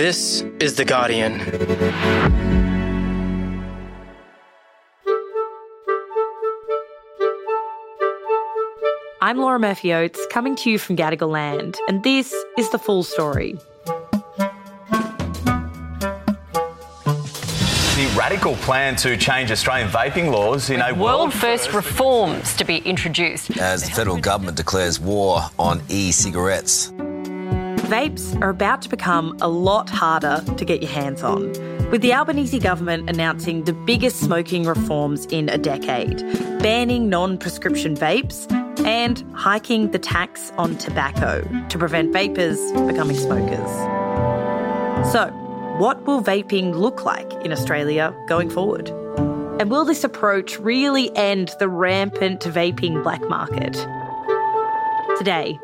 This is The Guardian. I'm Laura Murphy Oates, coming to you from Gadigal Land, and this is the full story. The radical plan to change Australian vaping laws in a world first reforms to be introduced. As the federal government declares war on e cigarettes. Vapes are about to become a lot harder to get your hands on, with the Albanese government announcing the biggest smoking reforms in a decade, banning non prescription vapes and hiking the tax on tobacco to prevent vapers becoming smokers. So, what will vaping look like in Australia going forward? And will this approach really end the rampant vaping black market? Today,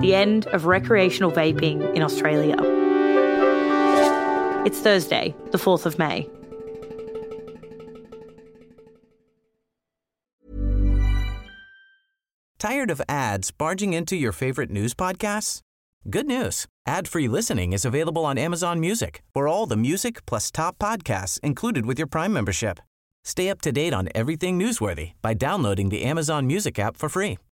the end of recreational vaping in Australia. It's Thursday, the 4th of May. Tired of ads barging into your favorite news podcasts? Good news. Ad-free listening is available on Amazon Music. For all the music plus top podcasts included with your Prime membership. Stay up to date on everything newsworthy by downloading the Amazon Music app for free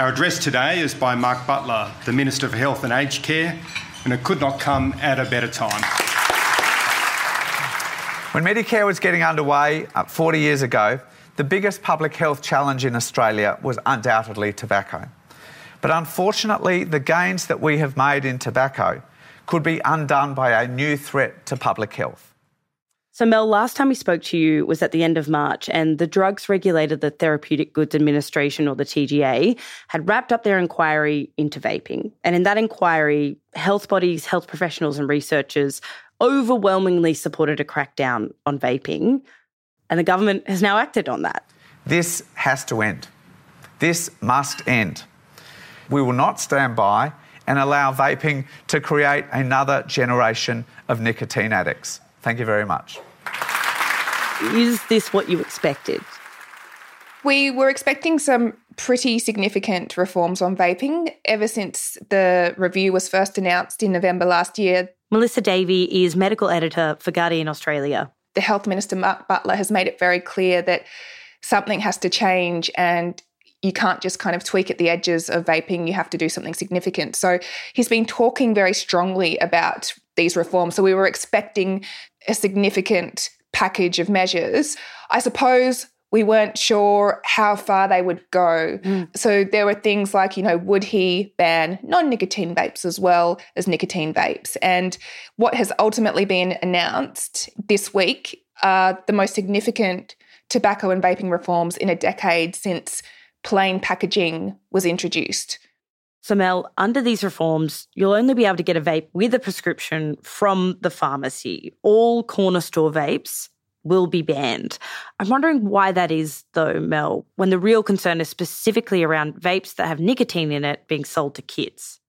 our address today is by Mark Butler, the Minister for Health and Aged Care, and it could not come at a better time. When Medicare was getting underway uh, 40 years ago, the biggest public health challenge in Australia was undoubtedly tobacco. But unfortunately, the gains that we have made in tobacco could be undone by a new threat to public health. So, Mel, last time we spoke to you was at the end of March, and the Drugs Regulator, the Therapeutic Goods Administration, or the TGA, had wrapped up their inquiry into vaping. And in that inquiry, health bodies, health professionals, and researchers overwhelmingly supported a crackdown on vaping. And the government has now acted on that. This has to end. This must end. We will not stand by and allow vaping to create another generation of nicotine addicts. Thank you very much. Is this what you expected? We were expecting some pretty significant reforms on vaping ever since the review was first announced in November last year. Melissa Davey is medical editor for Guardian Australia. The Health Minister, Mark Butler, has made it very clear that something has to change and you can't just kind of tweak at the edges of vaping, you have to do something significant. So he's been talking very strongly about these reforms. So we were expecting a significant package of measures. I suppose we weren't sure how far they would go. Mm. So there were things like, you know, would he ban non nicotine vapes as well as nicotine vapes? And what has ultimately been announced this week are the most significant tobacco and vaping reforms in a decade since plain packaging was introduced. So, Mel, under these reforms, you'll only be able to get a vape with a prescription from the pharmacy. All corner store vapes will be banned. I'm wondering why that is, though, Mel, when the real concern is specifically around vapes that have nicotine in it being sold to kids.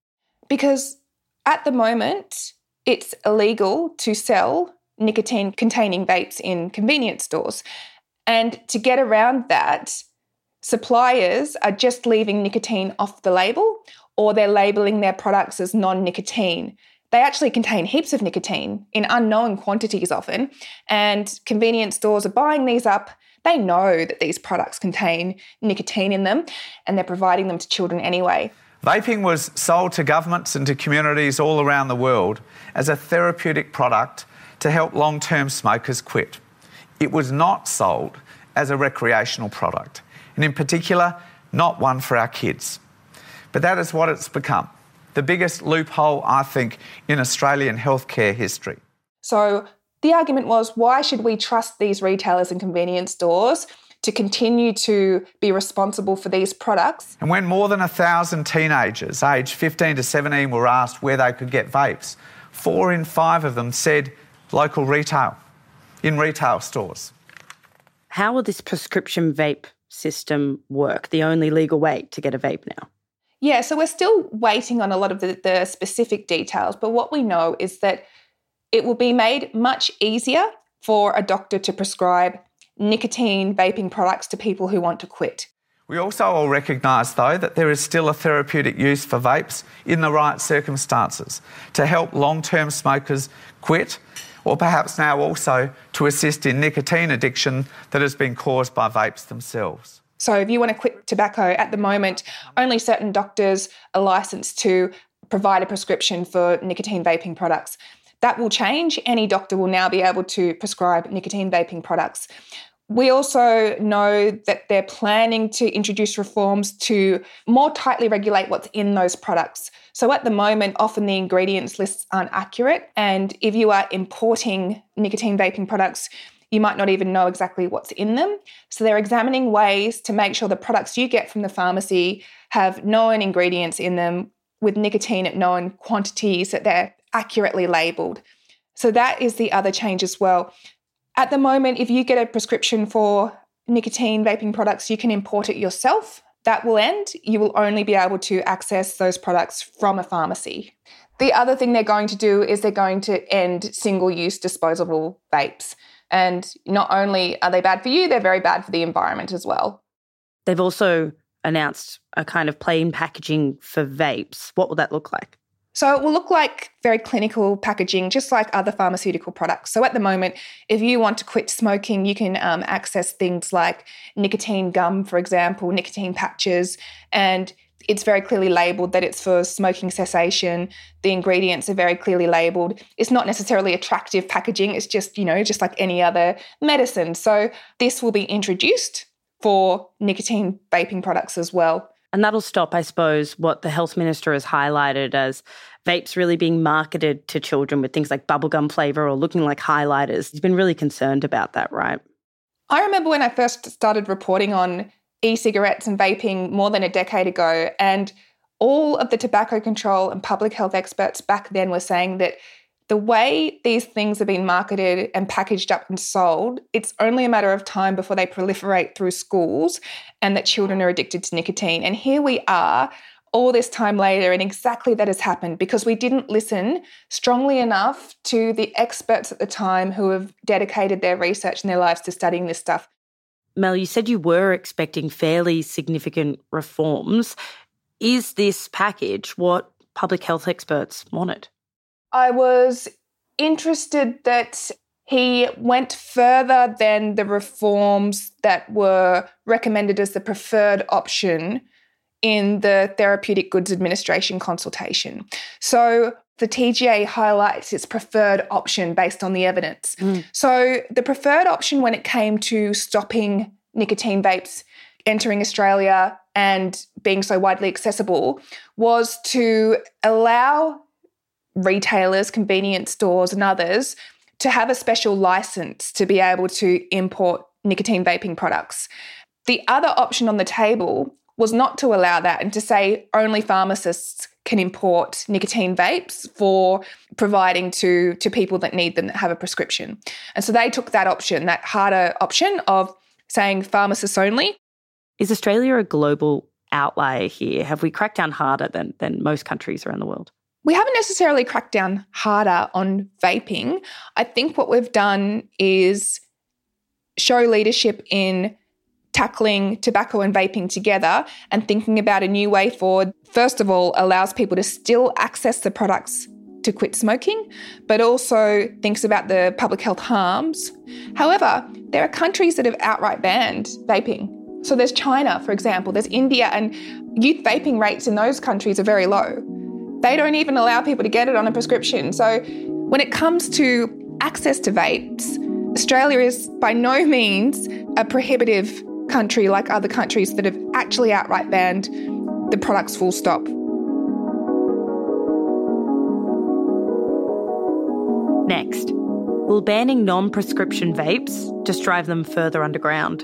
Because at the moment, it's illegal to sell nicotine containing vapes in convenience stores. And to get around that, suppliers are just leaving nicotine off the label or they're labeling their products as non nicotine. They actually contain heaps of nicotine in unknown quantities often, and convenience stores are buying these up. They know that these products contain nicotine in them and they're providing them to children anyway. Vaping was sold to governments and to communities all around the world as a therapeutic product to help long term smokers quit. It was not sold as a recreational product, and in particular, not one for our kids. But that is what it's become. the biggest loophole, I think, in Australian healthcare history. So the argument was why should we trust these retailers and convenience stores to continue to be responsible for these products? And when more than a thousand teenagers aged 15 to 17 were asked where they could get vapes, four in five of them said local retail, in retail stores. How will this prescription vape system work? The only legal way to get a vape now? Yeah, so we're still waiting on a lot of the, the specific details, but what we know is that it will be made much easier for a doctor to prescribe nicotine vaping products to people who want to quit. We also all recognise, though, that there is still a therapeutic use for vapes in the right circumstances to help long term smokers quit, or perhaps now also to assist in nicotine addiction that has been caused by vapes themselves. So, if you want to quit tobacco at the moment, only certain doctors are licensed to provide a prescription for nicotine vaping products. That will change. Any doctor will now be able to prescribe nicotine vaping products. We also know that they're planning to introduce reforms to more tightly regulate what's in those products. So at the moment, often the ingredients lists aren't accurate. And if you are importing nicotine vaping products, you might not even know exactly what's in them. So they're examining ways to make sure the products you get from the pharmacy have known ingredients in them with nicotine at known quantities that they're accurately labeled. So that is the other change as well. At the moment, if you get a prescription for nicotine vaping products, you can import it yourself. That will end. You will only be able to access those products from a pharmacy. The other thing they're going to do is they're going to end single use disposable vapes. And not only are they bad for you, they're very bad for the environment as well. They've also announced a kind of plain packaging for vapes. What will that look like? So it will look like very clinical packaging, just like other pharmaceutical products. So at the moment, if you want to quit smoking, you can um, access things like nicotine gum, for example, nicotine patches, and it's very clearly labeled that it's for smoking cessation. The ingredients are very clearly labeled. It's not necessarily attractive packaging, it's just, you know, just like any other medicine. So this will be introduced for nicotine vaping products as well. And that'll stop, I suppose, what the health minister has highlighted as vapes really being marketed to children with things like bubblegum flavour or looking like highlighters. He's been really concerned about that, right? I remember when I first started reporting on e cigarettes and vaping more than a decade ago, and all of the tobacco control and public health experts back then were saying that the way these things are being marketed and packaged up and sold, it's only a matter of time before they proliferate through schools and that children are addicted to nicotine. And here we are all this time later, and exactly that has happened because we didn't listen strongly enough to the experts at the time who have dedicated their research and their lives to studying this stuff. Mel, you said you were expecting fairly significant reforms. Is this package what public health experts wanted? I was interested that he went further than the reforms that were recommended as the preferred option in the Therapeutic Goods Administration consultation. So the TGA highlights its preferred option based on the evidence. Mm. So the preferred option when it came to stopping nicotine vapes entering Australia and being so widely accessible was to allow retailers, convenience stores, and others to have a special license to be able to import nicotine vaping products. The other option on the table was not to allow that and to say only pharmacists can import nicotine vapes for providing to, to people that need them that have a prescription. And so they took that option, that harder option of saying pharmacists only. Is Australia a global outlier here? Have we cracked down harder than, than most countries around the world? we haven't necessarily cracked down harder on vaping. I think what we've done is show leadership in tackling tobacco and vaping together and thinking about a new way forward. First of all, allows people to still access the products to quit smoking, but also thinks about the public health harms. However, there are countries that have outright banned vaping. So there's China, for example, there's India, and youth vaping rates in those countries are very low. They don't even allow people to get it on a prescription. So when it comes to access to vapes, Australia is by no means a prohibitive country like other countries that have actually outright banned the products full stop. Next, will banning non prescription vapes just drive them further underground?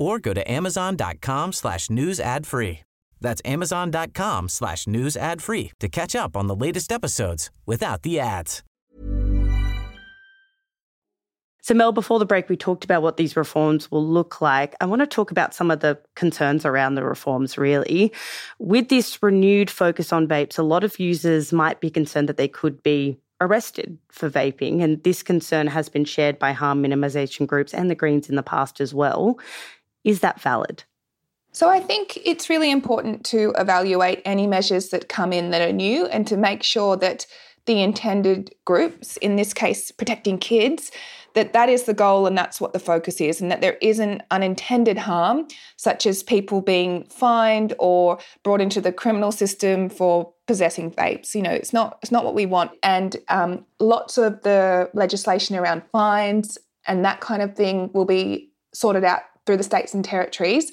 or go to amazon.com slash news ad free. That's amazon.com slash news ad free to catch up on the latest episodes without the ads. So, Mel, before the break, we talked about what these reforms will look like. I want to talk about some of the concerns around the reforms, really. With this renewed focus on vapes, a lot of users might be concerned that they could be arrested for vaping. And this concern has been shared by harm minimisation groups and the Greens in the past as well. Is that valid? So I think it's really important to evaluate any measures that come in that are new and to make sure that the intended groups, in this case protecting kids, that that is the goal and that's what the focus is and that there isn't unintended harm such as people being fined or brought into the criminal system for possessing vapes you know it's not it's not what we want and um, lots of the legislation around fines and that kind of thing will be sorted out through the states and territories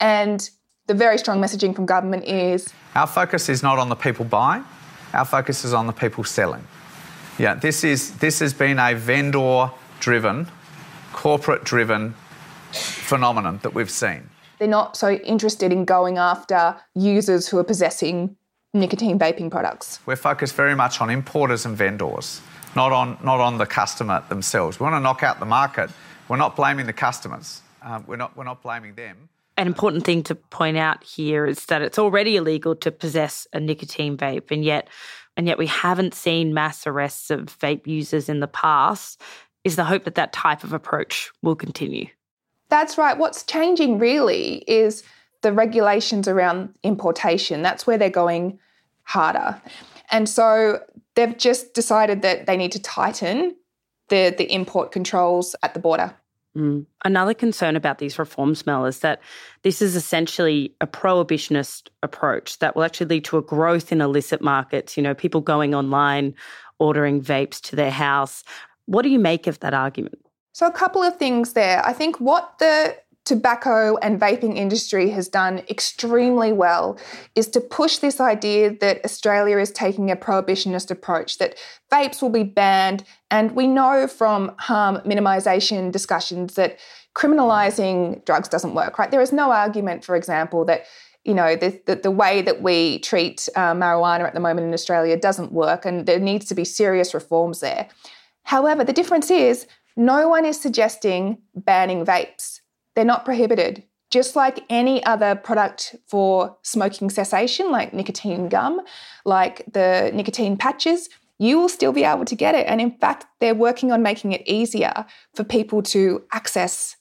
and the very strong messaging from government is Our focus is not on the people buying, our focus is on the people selling. Yeah, this, is, this has been a vendor driven, corporate driven phenomenon that we've seen. they're not so interested in going after users who are possessing nicotine vaping products. We're focused very much on importers and vendors, not on, not on the customer themselves. We want to knock out the market. We're not blaming the customers, um, we're, not, we're not blaming them. An important thing to point out here is that it's already illegal to possess a nicotine vape, and yet, and yet we haven't seen mass arrests of vape users in the past. Is the hope that that type of approach will continue? That's right. What's changing really is the regulations around importation. That's where they're going harder. And so they've just decided that they need to tighten the, the import controls at the border. Mm. Another concern about these reforms, Mel, is that this is essentially a prohibitionist approach that will actually lead to a growth in illicit markets. You know, people going online, ordering vapes to their house. What do you make of that argument? So, a couple of things there. I think what the tobacco and vaping industry has done extremely well is to push this idea that Australia is taking a prohibitionist approach, that vapes will be banned. And we know from harm minimisation discussions that criminalising drugs doesn't work, right? There is no argument, for example, that you know the, the, the way that we treat uh, marijuana at the moment in Australia doesn't work, and there needs to be serious reforms there. However, the difference is no one is suggesting banning vapes. They're not prohibited. Just like any other product for smoking cessation, like nicotine gum, like the nicotine patches, you will still be able to get it. And in fact, they're working on making it easier for people to access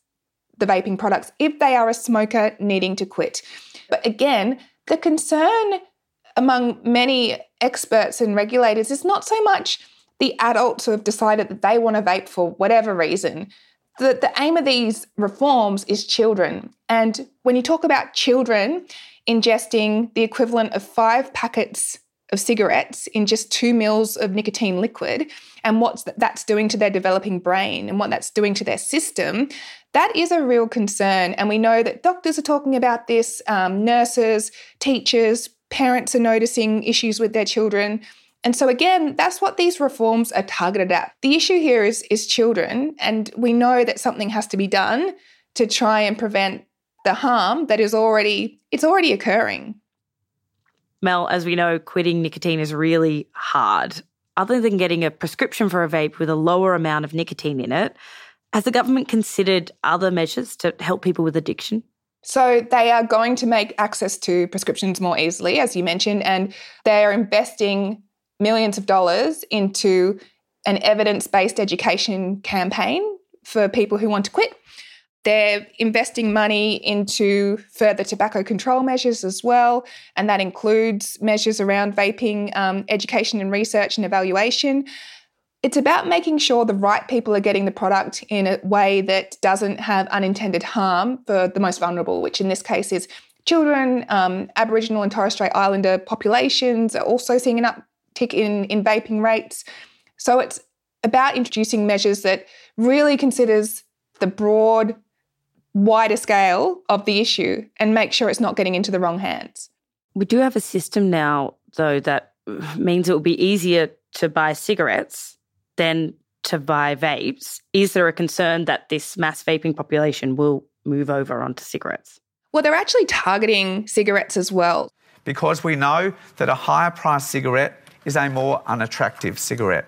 the vaping products if they are a smoker needing to quit. But again, the concern among many experts and regulators is not so much the adults who have decided that they want to vape for whatever reason. The, the aim of these reforms is children. And when you talk about children ingesting the equivalent of five packets of cigarettes in just two mils of nicotine liquid and what that's doing to their developing brain and what that's doing to their system, that is a real concern. And we know that doctors are talking about this, um, nurses, teachers, parents are noticing issues with their children. And so again, that's what these reforms are targeted at. The issue here is, is children, and we know that something has to be done to try and prevent the harm that is already it's already occurring. Mel, as we know, quitting nicotine is really hard. Other than getting a prescription for a vape with a lower amount of nicotine in it, Has the government considered other measures to help people with addiction? So they are going to make access to prescriptions more easily, as you mentioned, and they are investing millions of dollars into an evidence based education campaign for people who want to quit. They're investing money into further tobacco control measures as well, and that includes measures around vaping, um, education and research and evaluation. It's about making sure the right people are getting the product in a way that doesn't have unintended harm for the most vulnerable, which in this case is children. Um, Aboriginal and Torres Strait Islander populations are also seeing an uptick in, in vaping rates. So it's about introducing measures that really considers the broad wider scale of the issue and make sure it's not getting into the wrong hands. We do have a system now, though, that means it will be easier to buy cigarettes than to buy vapes. Is there a concern that this mass vaping population will move over onto cigarettes? Well, they're actually targeting cigarettes as well. Because we know that a higher price cigarette is a more unattractive cigarette.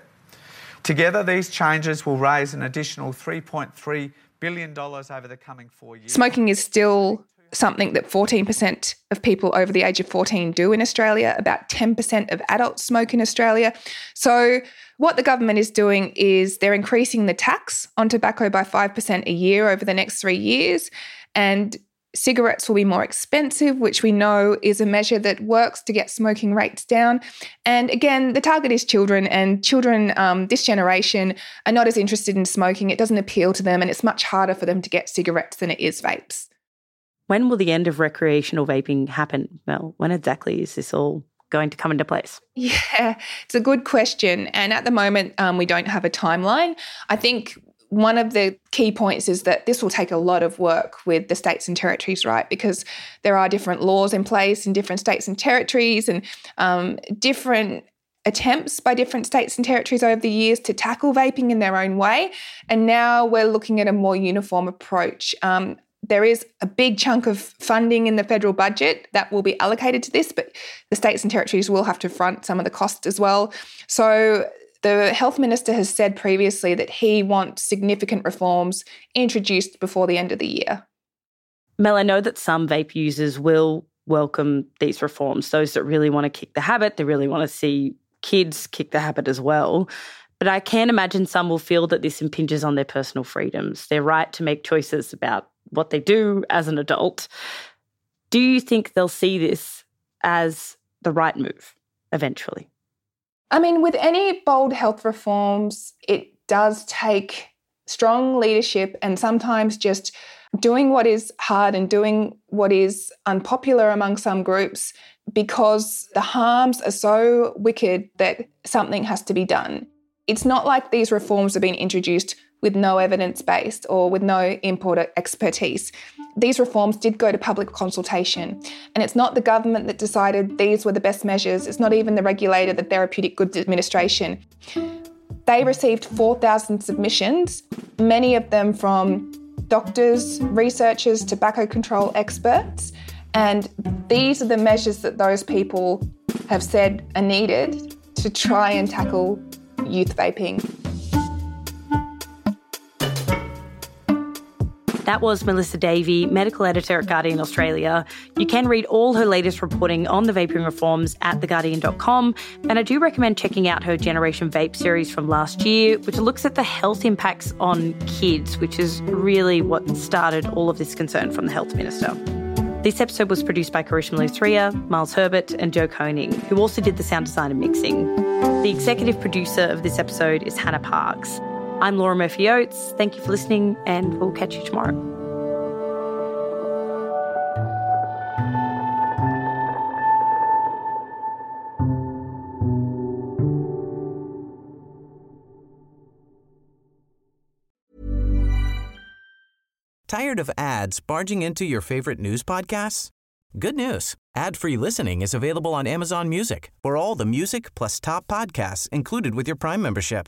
Together, these changes will raise an additional $3.3 billion dollars over the coming four years. Smoking is still something that 14% of people over the age of 14 do in Australia. About 10% of adults smoke in Australia. So, what the government is doing is they're increasing the tax on tobacco by 5% a year over the next three years. And Cigarettes will be more expensive, which we know is a measure that works to get smoking rates down. And again, the target is children, and children, um, this generation, are not as interested in smoking. It doesn't appeal to them, and it's much harder for them to get cigarettes than it is vapes. When will the end of recreational vaping happen, Mel? When exactly is this all going to come into place? Yeah, it's a good question. And at the moment, um, we don't have a timeline. I think one of the key points is that this will take a lot of work with the states and territories, right? Because there are different laws in place in different states and territories and um, different attempts by different states and territories over the years to tackle vaping in their own way. And now we're looking at a more uniform approach. Um, there is a big chunk of funding in the federal budget that will be allocated to this, but the states and territories will have to front some of the cost as well. So the health minister has said previously that he wants significant reforms introduced before the end of the year. Mel, I know that some vape users will welcome these reforms. Those that really want to kick the habit, they really want to see kids kick the habit as well. But I can imagine some will feel that this impinges on their personal freedoms, their right to make choices about what they do as an adult. Do you think they'll see this as the right move eventually? I mean, with any bold health reforms, it does take strong leadership and sometimes just doing what is hard and doing what is unpopular among some groups because the harms are so wicked that something has to be done. It's not like these reforms have been introduced with no evidence based or with no input expertise. These reforms did go to public consultation, and it's not the government that decided these were the best measures, it's not even the regulator, the Therapeutic Goods Administration. They received 4,000 submissions, many of them from doctors, researchers, tobacco control experts, and these are the measures that those people have said are needed to try and tackle youth vaping. That was Melissa Davey, medical editor at Guardian Australia. You can read all her latest reporting on the vaping reforms at theguardian.com. And I do recommend checking out her Generation Vape series from last year, which looks at the health impacts on kids, which is really what started all of this concern from the health minister. This episode was produced by Karishma Luthria, Miles Herbert, and Joe Koning, who also did the sound design and mixing. The executive producer of this episode is Hannah Parks. I'm Laura Murphy Oates. Thank you for listening, and we'll catch you tomorrow. Tired of ads barging into your favorite news podcasts? Good news. Ad-free listening is available on Amazon Music for all the music plus top podcasts included with your Prime membership.